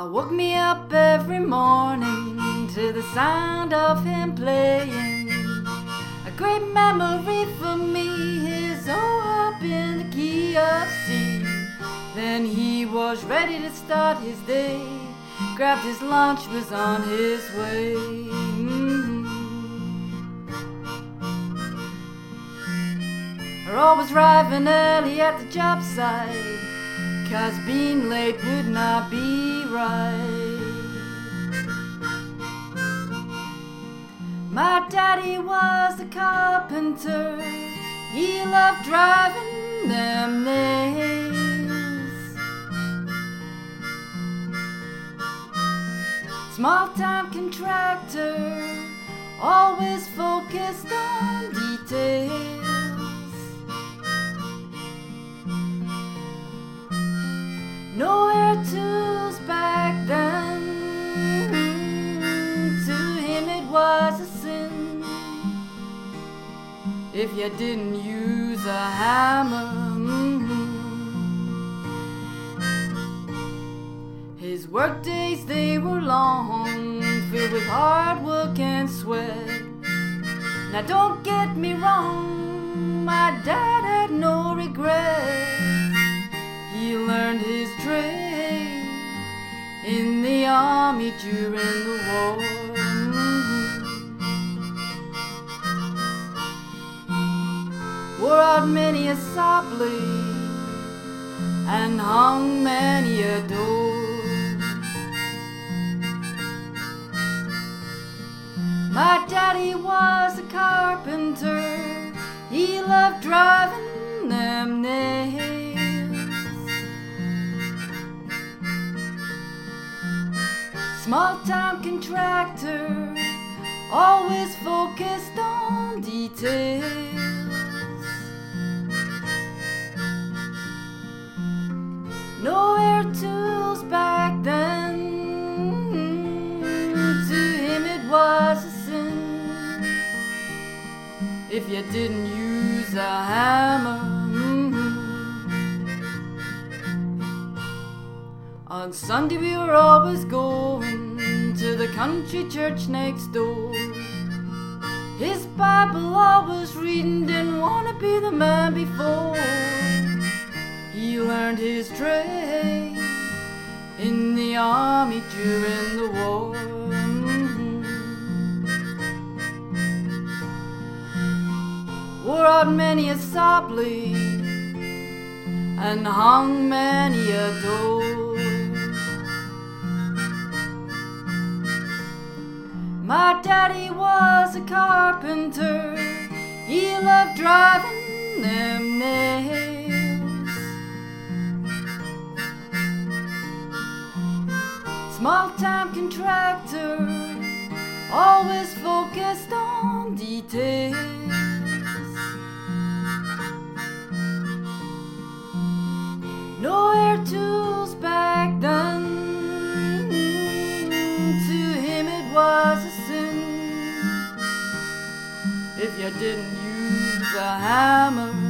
Pa woke me up every morning to the sound of him playing. A great memory for me, his old harp in the key of C. Then he was ready to start his day. Grabbed his lunch, was on his way. Mm-hmm. Always arriving early at the job site. Cause being late would not be right. My daddy was a carpenter. He loved driving them nails. Small time contractor, always focused on details. If you didn't use a hammer. Mm-hmm. His work days they were long, filled with hard work and sweat. Now don't get me wrong, my dad had no regrets. He learned his trade in the army during the war. Many a blade and hung many a door. My daddy was a carpenter. He loved driving them nails. Small time contractor, always focused on details. If you didn't use a hammer. Mm-hmm. On Sunday we were always going to the country church next door. His Bible always reading, didn't want to be the man before. He learned his trade in the army during the war. Out many a blade and hung many a door. My daddy was a carpenter. He loved driving them nails. Small time contractor, always focused on details. if you didn't use a hammer.